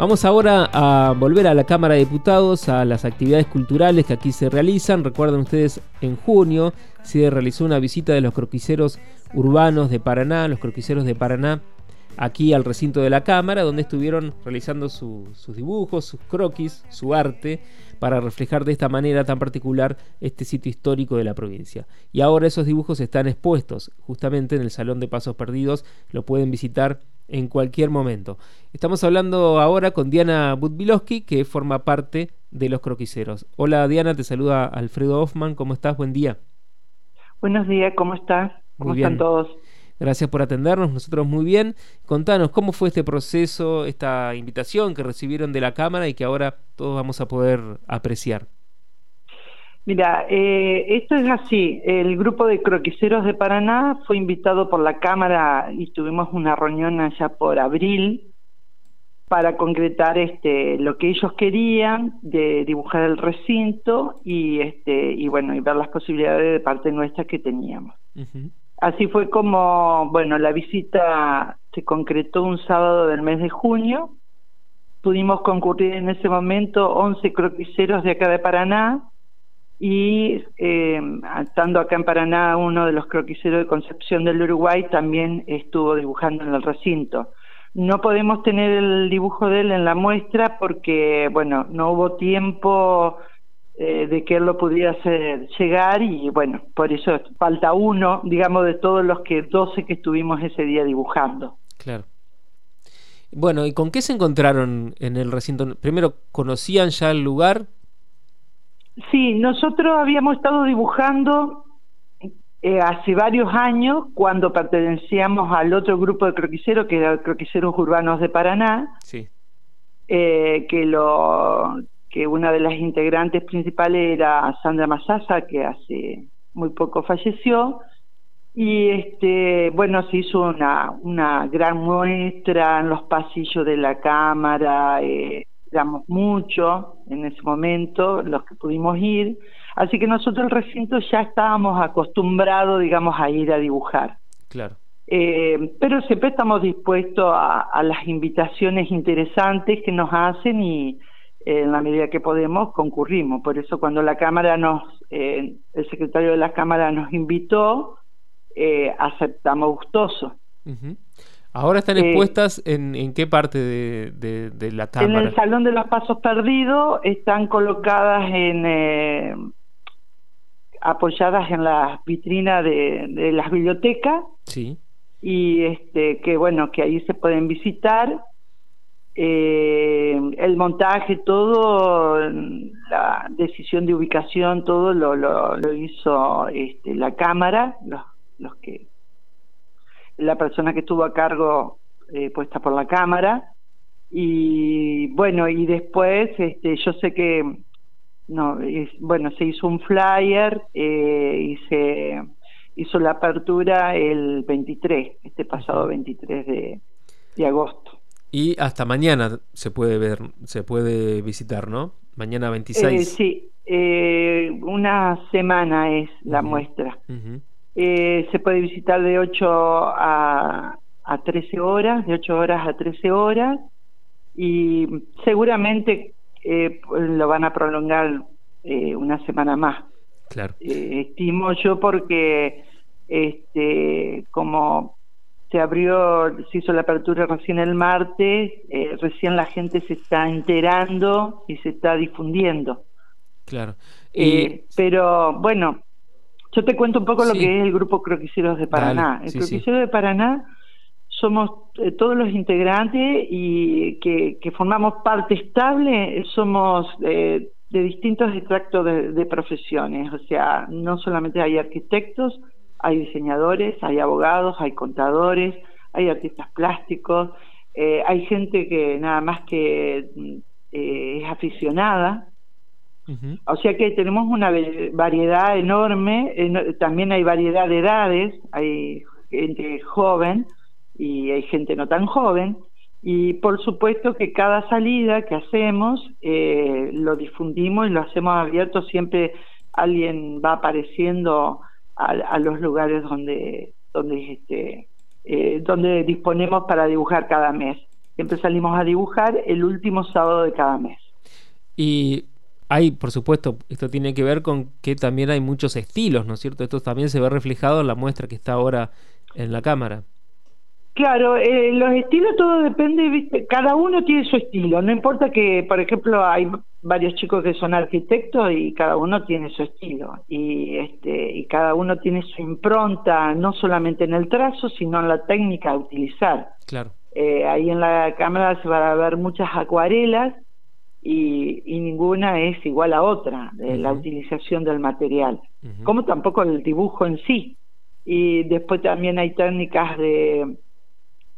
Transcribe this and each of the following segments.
Vamos ahora a volver a la Cámara de Diputados, a las actividades culturales que aquí se realizan. Recuerden ustedes, en junio se realizó una visita de los croquiceros urbanos de Paraná, los croquiceros de Paraná, aquí al recinto de la Cámara, donde estuvieron realizando sus dibujos, sus croquis, su arte, para reflejar de esta manera tan particular este sitio histórico de la provincia. Y ahora esos dibujos están expuestos justamente en el Salón de Pasos Perdidos, lo pueden visitar en cualquier momento. Estamos hablando ahora con Diana Budvilowski, que forma parte de los croquiceros. Hola Diana, te saluda Alfredo Hoffman, ¿cómo estás? Buen día. Buenos días, ¿cómo estás? ¿Cómo están todos? Gracias por atendernos, nosotros muy bien. Contanos, ¿cómo fue este proceso, esta invitación que recibieron de la Cámara y que ahora todos vamos a poder apreciar? Mira, eh, esto es así. El grupo de croquiceros de Paraná fue invitado por la Cámara y tuvimos una reunión allá por abril para concretar este lo que ellos querían de dibujar el recinto y este y bueno y ver las posibilidades de parte nuestra que teníamos. Así fue como, bueno, la visita se concretó un sábado del mes de junio. Pudimos concurrir en ese momento 11 croquiceros de acá de Paraná y eh, estando acá en Paraná uno de los croquiceros de Concepción del Uruguay también estuvo dibujando en el recinto. No podemos tener el dibujo de él en la muestra porque, bueno, no hubo tiempo eh, de que él lo pudiera hacer llegar y bueno, por eso falta uno, digamos, de todos los que 12 que estuvimos ese día dibujando. Claro. Bueno, ¿y con qué se encontraron en el recinto? Primero, ¿conocían ya el lugar? Sí, nosotros habíamos estado dibujando eh, hace varios años cuando pertenecíamos al otro grupo de croquiceros, que era Croquiceros Urbanos de Paraná, sí. Eh, que lo que una de las integrantes principales era Sandra Masasa, que hace muy poco falleció, y este, bueno, se hizo una, una gran muestra en los pasillos de la Cámara, eh, éramos mucho en ese momento, los que pudimos ir, así que nosotros el recinto ya estábamos acostumbrados, digamos, a ir a dibujar. Claro. Eh, pero siempre estamos dispuestos a, a las invitaciones interesantes que nos hacen y en la medida que podemos concurrimos. Por eso cuando la Cámara nos, eh, el secretario de la Cámara nos invitó, eh, aceptamos gustoso. Ahora están expuestas en, en qué parte de, de, la Cámara? En el Salón de los Pasos Perdidos están colocadas en... Eh, apoyadas en las vitrinas de, de las bibliotecas. Sí. Y este, que bueno, que ahí se pueden visitar eh, el montaje, todo, la decisión de ubicación, todo lo, lo, hizo este, la cámara, los, los, que la persona que estuvo a cargo eh, puesta por la cámara y bueno y después este, yo sé que no bueno se hizo un flyer eh, y se hizo la apertura el 23 este pasado 23 de, de agosto y hasta mañana se puede ver, se puede visitar, ¿no? Mañana 26. Eh, sí, eh, una semana es la muestra. Eh, se puede visitar de 8 a, a 13 horas, de 8 horas a 13 horas, y seguramente lo van a prolongar una semana más. Claro. estimo yo porque este como se abrió, se hizo la apertura recién el martes, eh, recién la gente se está enterando y se está difundiendo. Claro. Eh, pero bueno, yo te cuento un poco lo que es el grupo Croquiceros de Paraná. el Croquicero de Paraná somos eh, todos los integrantes y que, que, formamos parte estable, somos de distintos extractos de, de profesiones, o sea, no solamente hay arquitectos, hay diseñadores, hay abogados, hay contadores, hay artistas plásticos, eh, hay gente que nada más que eh, es aficionada. O sea que tenemos una variedad enorme, también hay variedad de edades, hay gente joven y hay gente no tan joven, y por supuesto que cada salida que hacemos eh, lo difundimos y lo hacemos abierto, siempre alguien va apareciendo a, los lugares donde donde este eh, donde disponemos para dibujar cada mes. Siempre salimos a dibujar el último sábado de cada mes. Y hay, por supuesto, esto tiene que ver con que también hay muchos estilos, ¿no es cierto? Esto también se ve reflejado en la muestra que está ahora en la cámara. Claro, eh, los estilos todo depende, ¿viste? cada uno tiene su estilo, no importa que, por ejemplo, hay varios chicos que son arquitectos y cada uno tiene su estilo y este y cada uno tiene su impronta no solamente en el trazo sino en la técnica a utilizar. Claro. Eh, ahí en la cámara se van a ver muchas acuarelas y, ninguna es igual a otra de la utilización del material, como tampoco el dibujo en sí. Y después también hay técnicas de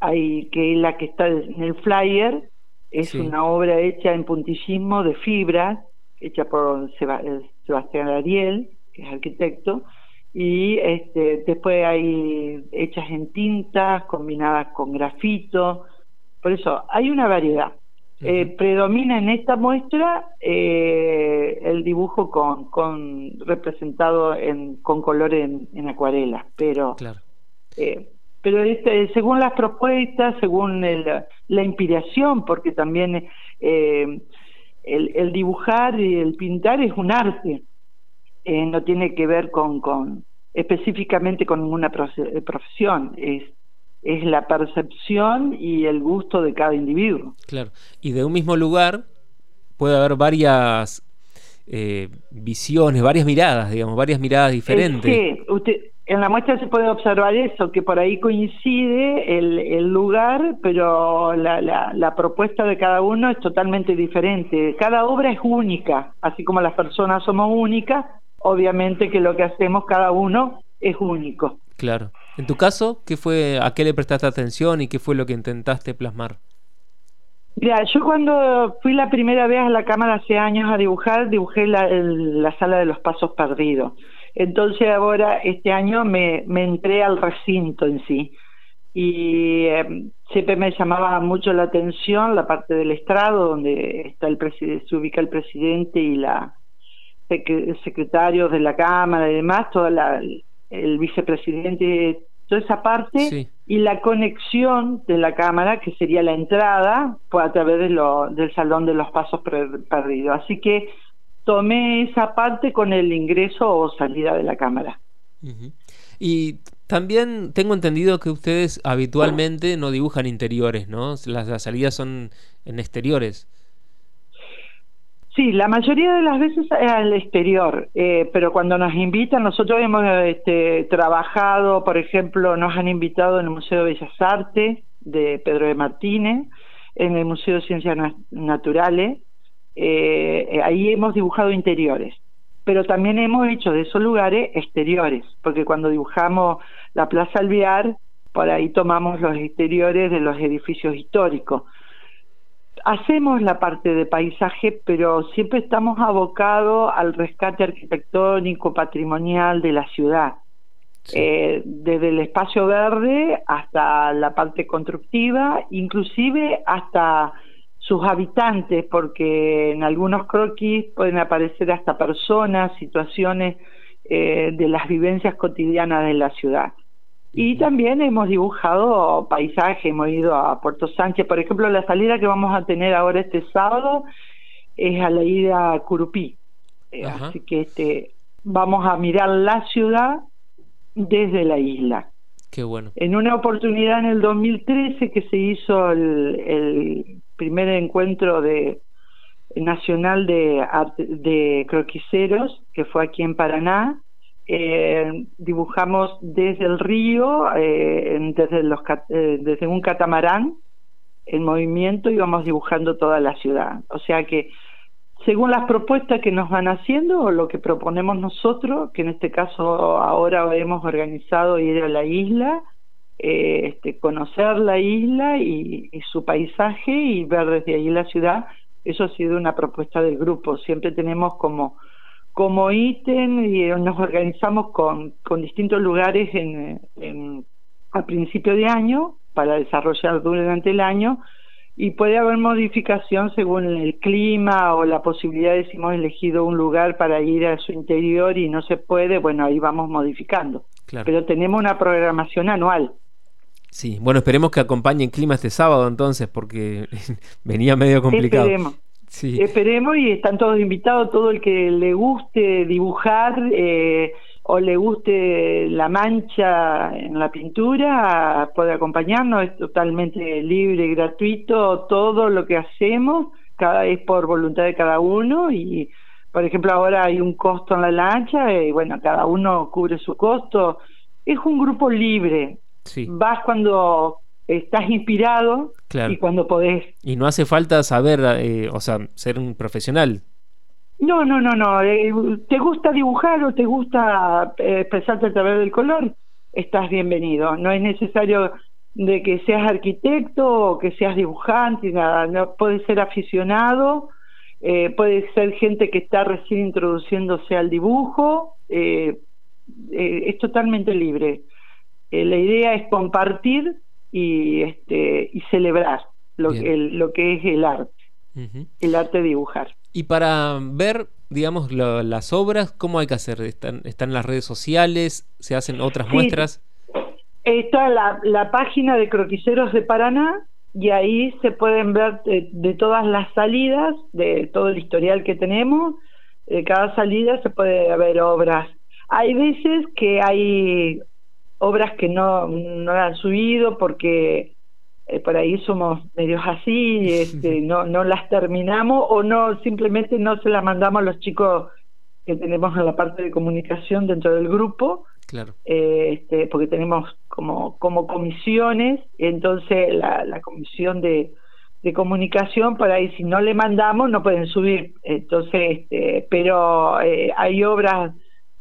hay que la que está en el flyer es una obra hecha en puntillismo de fibras, hecha por eh, Sebastián Ariel, que es arquitecto, y este, después hay hechas en tintas, combinadas con grafito, por eso hay una variedad. Eh, predomina en esta muestra eh, el dibujo con, con representado en, con color en, acuarela, pero claro. pero este, según las propuestas, según la inspiración, porque también eh, el, dibujar y el pintar es un arte, eh, no tiene que ver con, con específicamente con ninguna eh, profesión, es, es la percepción y el gusto de cada individuo. Claro, y de un mismo lugar puede haber varias visiones, varias miradas, digamos, varias miradas diferentes. sí, usted, en la muestra se puede observar eso, que por ahí coincide el, lugar, pero la, la, propuesta de cada uno es totalmente diferente. Cada obra es única, así como las personas somos únicas, obviamente que lo que hacemos cada uno es único. Claro. En tu caso, ¿qué fue, ¿a qué le prestaste atención y qué fue lo que intentaste plasmar? Mira, yo cuando fui la primera vez a la cámara hace años a dibujar, dibujé la, la sala de los pasos perdidos entonces ahora, este año me, me entré al recinto en sí y em, siempre me llamaba mucho la atención la parte del estrado donde está el se ubica el presidente y la secretario de la cámara y demás, toda la, el vicepresidente, toda esa parte y la conexión de la cámara que sería la entrada pues a través de lo, del salón de los pasos perdidos. Así que tomé esa parte con el ingreso o salida de la cámara. Y también tengo entendido que ustedes habitualmente no dibujan interiores, ¿no? Las, salidas son en exteriores. Sí, la mayoría de las veces es al exterior, eh, pero cuando nos invitan, nosotros hemos este, trabajado, por ejemplo, nos han invitado en el Museo de Bellas Artes de Pedro de Martínez, en el Museo de Ciencias Naturales, eh, ahí hemos dibujado interiores, pero también hemos hecho de esos lugares exteriores, porque cuando dibujamos la Plaza Alvear, por ahí tomamos los exteriores de los edificios históricos. Hacemos la parte de paisaje, pero siempre estamos abocados al rescate arquitectónico, patrimonial de la ciudad. Eh, desde el espacio verde hasta la parte constructiva, inclusive hasta sus habitantes, porque en algunos croquis pueden aparecer hasta personas, situaciones eh, de las vivencias cotidianas de la ciudad. Y también hemos dibujado paisajes, hemos ido a Puerto Sánchez, por ejemplo, la salida que vamos a tener ahora este sábado es a la ida a Curupí. Eh, así que este, vamos a mirar la ciudad desde la isla. Qué bueno. En una oportunidad en el 2013 que se hizo el primer encuentro de nacional de, de croquiceros, que fue aquí en Paraná. Eh, dibujamos desde el río, eh, desde, los, eh, desde un catamarán en movimiento y vamos dibujando toda la ciudad. O sea que según las propuestas que nos van haciendo o lo que proponemos nosotros, que en este caso ahora hemos organizado ir a la isla, eh, este, conocer la isla y, su paisaje y ver desde ahí la ciudad, eso ha sido una propuesta del grupo. Siempre tenemos como, como ítem y nos organizamos con, con distintos lugares en, en, a principio de año para desarrollar durante el año y puede haber modificación según el clima o la posibilidad de si hemos elegido un lugar para ir a su interior y no se puede, bueno, ahí vamos modificando. Pero tenemos una programación anual. Sí, bueno, esperemos que acompañe el clima este sábado entonces, porque venía medio complicado. Esperemos. Esperemos y están todos invitados, todo el que le guste dibujar eh, o le guste la mancha en la pintura, puede acompañarnos, es totalmente libre y gratuito todo lo que hacemos, cada es por voluntad de cada uno y por ejemplo ahora hay un costo en la lancha y bueno, cada uno cubre su costo. Es un grupo libre. Vas cuando estás inspirado y cuando podés. Y no hace falta saber, eh, o sea, ser un profesional. No, no, no, no. Eh, ¿Te gusta dibujar o te gusta eh, expresarte a través del color? Estás bienvenido. No es necesario de que seas arquitecto o que seas dibujante, nada. No, puedes ser aficionado, puede ser gente que está recién introduciéndose al dibujo. es totalmente libre. la idea es compartir y, este, y celebrar lo, lo que es el arte, el arte de dibujar. Y para ver, digamos, las obras, ¿cómo hay que hacer? ¿Están, ¿Están las redes sociales? ¿Se hacen otras muestras? Está la, la página de Croquiceros de Paraná y ahí se pueden ver de, todas las salidas, de todo el historial que tenemos, de cada salida se puede ver obras. Hay veces que hay obras que no, no han subido porque eh, por ahí somos medios así, este, no, no las terminamos o no simplemente no se las mandamos a los chicos que tenemos en la parte de comunicación dentro del grupo, claro. Eh, este, porque tenemos como, como comisiones, entonces la, la comisión de, de comunicación por ahí si no le mandamos no pueden subir, entonces, este, pero eh, hay obras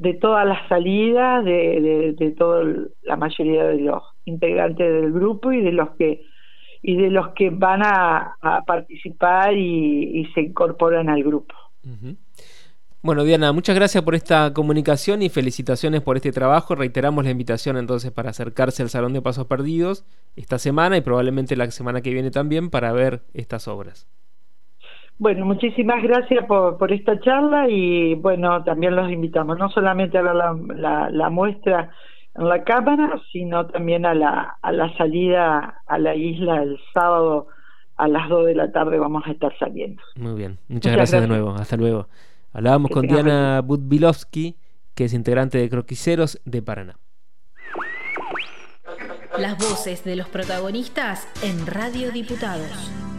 de todas las salidas, de, de, toda la mayoría de los integrantes del grupo y de los que y de los que van a, participar y, se incorporan al grupo. Bueno, Diana, muchas gracias por esta comunicación y felicitaciones por este trabajo. Reiteramos la invitación entonces para acercarse al Salón de Pasos Perdidos esta semana y probablemente la semana que viene también para ver estas obras. Bueno, muchísimas gracias por, por esta charla y bueno, también los invitamos no solamente a ver la, la, muestra en la cámara, sino también a la, a la salida a la isla el sábado a las 2 de la tarde vamos a estar saliendo. Muy bien, muchas, gracias, de nuevo, hasta luego. Hablábamos con Diana Budbilovsky, que es integrante de Croquiceros de Paraná. Las voces de los protagonistas en Radio Diputados.